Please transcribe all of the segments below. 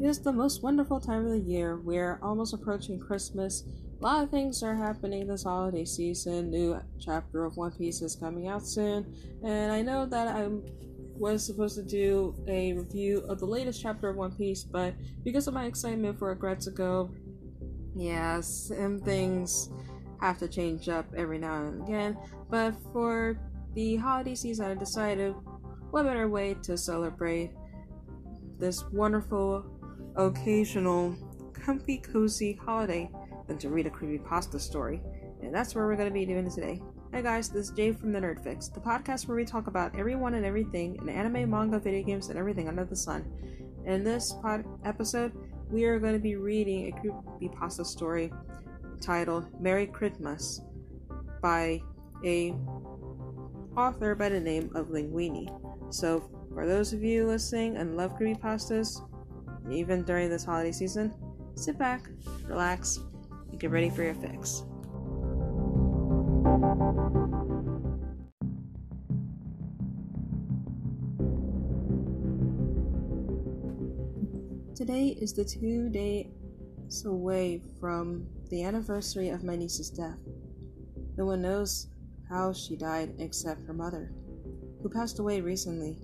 It is the most wonderful time of the year. We're almost approaching Christmas. A lot of things are happening this holiday season. New chapter of One Piece is coming out soon, and I know that I was supposed to do a review of the latest chapter of One Piece, but because of my excitement for Aggretsuko, yeah, some things have to change up every now and again. But for the holiday season, I decided what better way to celebrate this wonderful, occasional, comfy, cozy holiday than to read a creepy pasta story. And that's what we're going to be doing today. Hey guys, this is Jay from the Nerd Fix, the podcast where we talk about everyone and everything in anime, manga, video games, and everything under the sun. In this pod episode, we are going to be reading a creepy pasta story titled Merry Christmas by a author by the name of Linguini. So, for those of you listening and love creepy pastas, even during this holiday season, sit back, relax, and get ready for your fix. Today is the two days away from the anniversary of my niece's death. No one knows how she died except her mother, who passed away recently,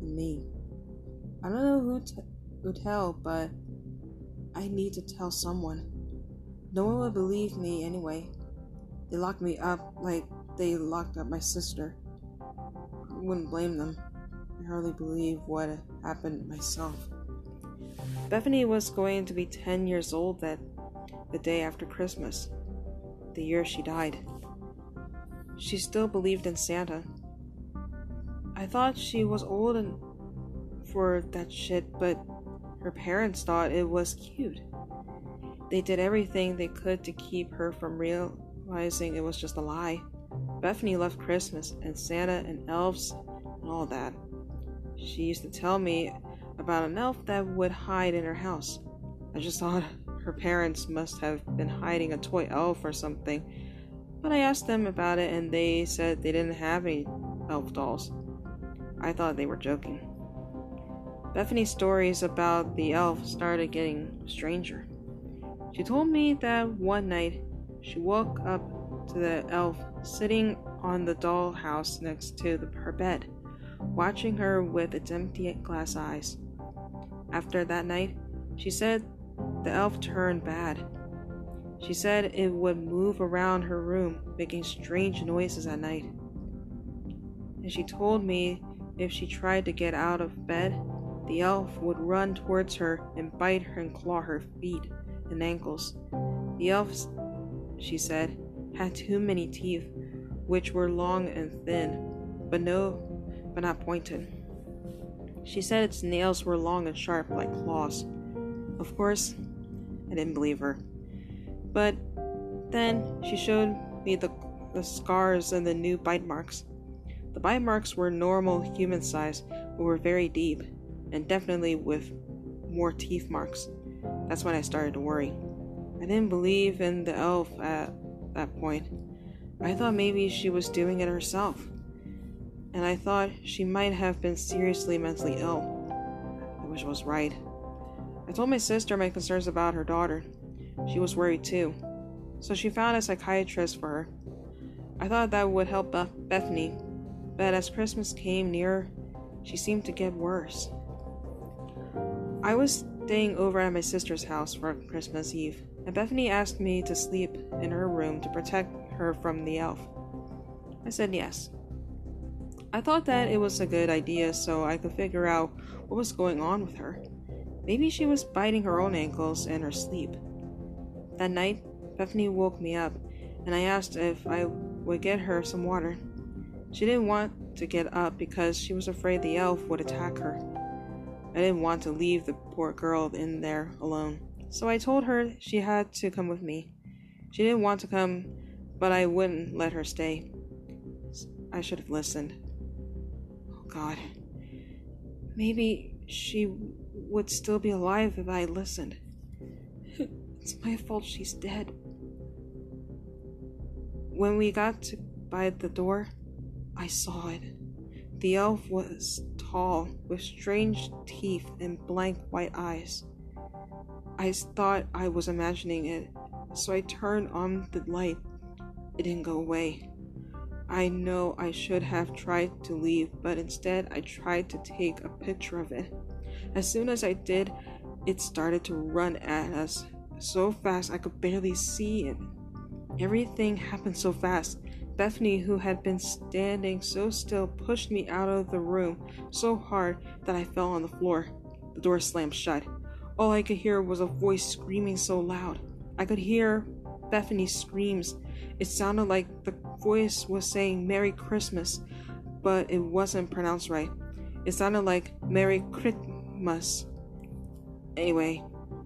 and me. I don't know who to who tell, but I need to tell someone. No one will believe me anyway. They locked me up like they locked up my sister. I wouldn't blame them. I hardly believe what happened myself. Bethany was going to be 10 years old that the day after Christmas, the year she died. She still believed in Santa. I thought she was old and for that shit, but her parents thought it was cute. They did everything they could to keep her from realizing it was just a lie. Bethany loved Christmas and Santa and elves and all that. She used to tell me about an elf that would hide in her house. I just thought her parents must have been hiding a toy elf or something. But I asked them about it and they said they didn't have any elf dolls. I thought they were joking. Bethany's stories about the elf started getting stranger. She told me that one night she woke up to the elf sitting on the dollhouse next to the, her bed, watching her with its empty glass eyes. After that night, she said the elf turned bad. She said it would move around her room, making strange noises at night. And she told me if she tried to get out of bed, the elf would run towards her and bite her and claw her feet and ankles. The elf, she said, had too many teeth, which were long and thin, but no, but not pointed. She said its nails were long and sharp like claws. Of course, I didn't believe her. But then she showed me the, the scars and the new bite marks. The bite marks were normal human size, but were very deep, and definitely with more teeth marks. That's when I started to worry. I didn't believe in the elf at that point. I thought maybe she was doing it herself. And I thought she might have been seriously mentally ill. I wish I was right. I told my sister my concerns about her daughter. She was worried too. So she found a psychiatrist for her. I thought that would help Beth- Bethany, but as Christmas came nearer, she seemed to get worse. I was staying over at my sister's house for Christmas Eve, and Bethany asked me to sleep in her room to protect her from the elf. I said yes. I thought that it was a good idea so I could figure out what was going on with her. Maybe she was biting her own ankles in her sleep. That night, Bethany woke me up, and I asked if I would get her some water. She didn't want to get up because she was afraid the elf would attack her. I didn't want to leave the poor girl in there alone, so I told her she had to come with me. She didn't want to come, but I wouldn't let her stay. I should have listened. Oh God. Maybe she would still be alive if I listened. It's my fault she's dead. When we got to by the door, I saw it. The elf was tall, with strange teeth and blank white eyes. I thought I was imagining it, so I turned on the light. It didn't go away. I know I should have tried to leave, but instead I tried to take a picture of it. As soon as I did, it started to run at us so fast I could barely see it. Everything happened so fast. Bethany, who had been standing so still, pushed me out of the room so hard that I fell on the floor. The door slammed shut. All I could hear was a voice screaming so loud. I could hear Bethany's screams. It sounded like the voice was saying Merry Christmas, but it wasn't pronounced right. It sounded like Merry Christmas. Anyway,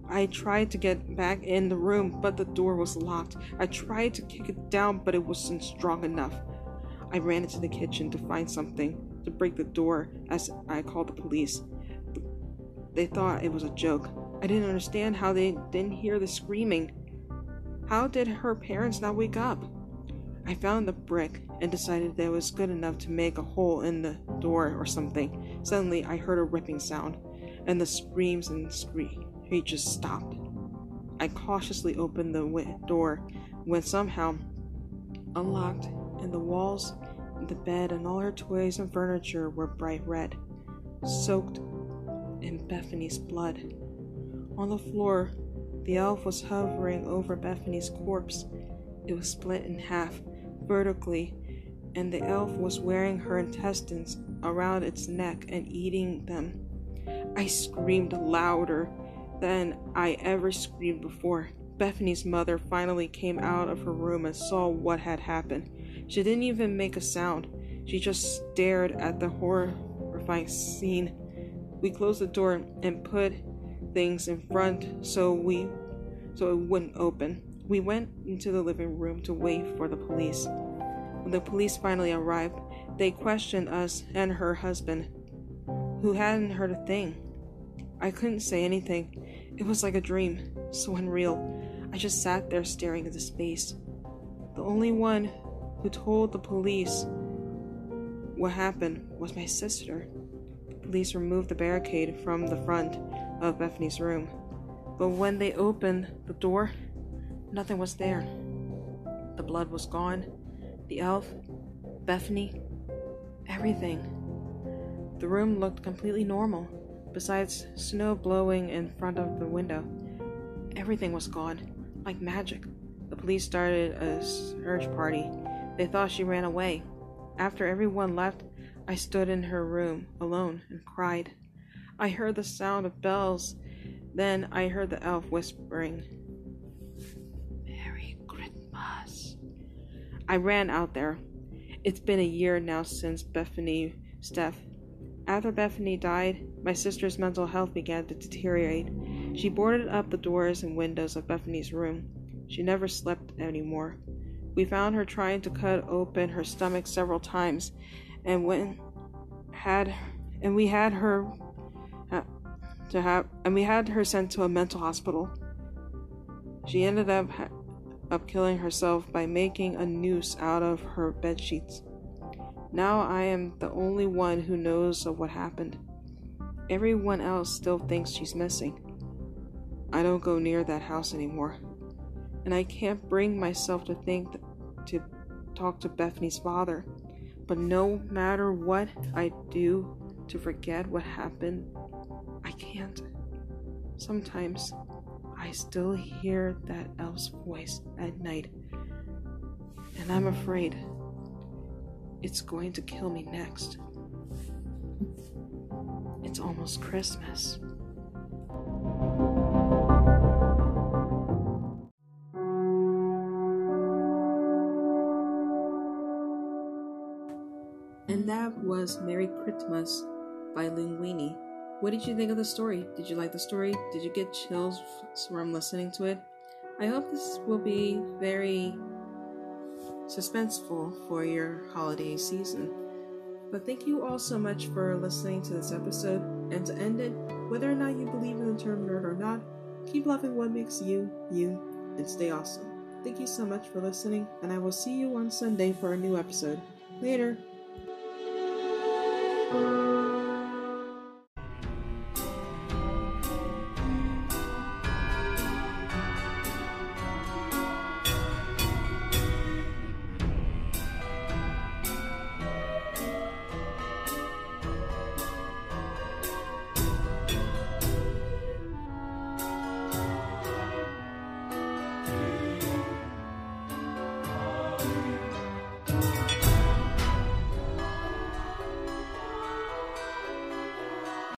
I tried to get back in the room, but the door was locked. I tried to kick it down, but it wasn't strong enough. I ran into the kitchen to find something to break the door as I called the police. They thought it was a joke. I didn't understand how they didn't hear the screaming. How did her parents not wake up? I found the brick and decided that it was good enough to make a hole in the door or something. Suddenly, I heard a ripping sound, and the screams and screams he just stopped. I cautiously opened the door when somehow unlocked, and the walls, the bed, and all her toys and furniture were bright red, soaked in Bethany's blood. On the floor, the elf was hovering over Bethany's corpse. It was split in half vertically, and the elf was wearing her intestines around its neck and eating them. I screamed louder than I ever screamed before. Bethany's mother finally came out of her room and saw what had happened. She didn't even make a sound. She just stared at the horrifying scene. We closed the door and put things in front so we so it wouldn't open. We went into the living room to wait for the police. When the police finally arrived, they questioned us and her husband, who hadn't heard a thing. I couldn't say anything. It was like a dream, so unreal. I just sat there staring into space. The only one who told the police what happened was my sister. The police removed the barricade from the front of Bethany's room. But when they opened the door, nothing was there. The blood was gone, the elf, Bethany, everything. The room looked completely normal. Besides snow blowing in front of the window, everything was gone, like magic. The police started a search party. They thought she ran away. After everyone left, I stood in her room alone and cried. I heard the sound of bells. Then I heard the elf whispering, Merry Christmas. I ran out there. It's been a year now since Bethany Steph after Bethany died, my sister's mental health began to deteriorate. She boarded up the doors and windows of Bethany's room. She never slept anymore. We found her trying to cut open her stomach several times, and when had and we had her uh, to have and we had her sent to a mental hospital. She ended up up killing herself by making a noose out of her bed sheets. Now I am the only one who knows of what happened. Everyone else still thinks she's missing. I don't go near that house anymore. And I can't bring myself to think th- to talk to Bethany's father. But no matter what I do to forget what happened, I can't. Sometimes I still hear that elf's voice at night, and I'm afraid. It's going to kill me next. It's almost Christmas. And that was Merry Christmas by Linguini. What did you think of the story? Did you like the story? Did you get chills from listening to it? I hope this will be very suspenseful for your holiday season. But thank you all so much for listening to this episode. And to end it, whether or not you believe in the term nerd or not, keep loving what makes you, you, and stay awesome. Thank you so much for listening, and I will see you on Sunday for a new episode. Later!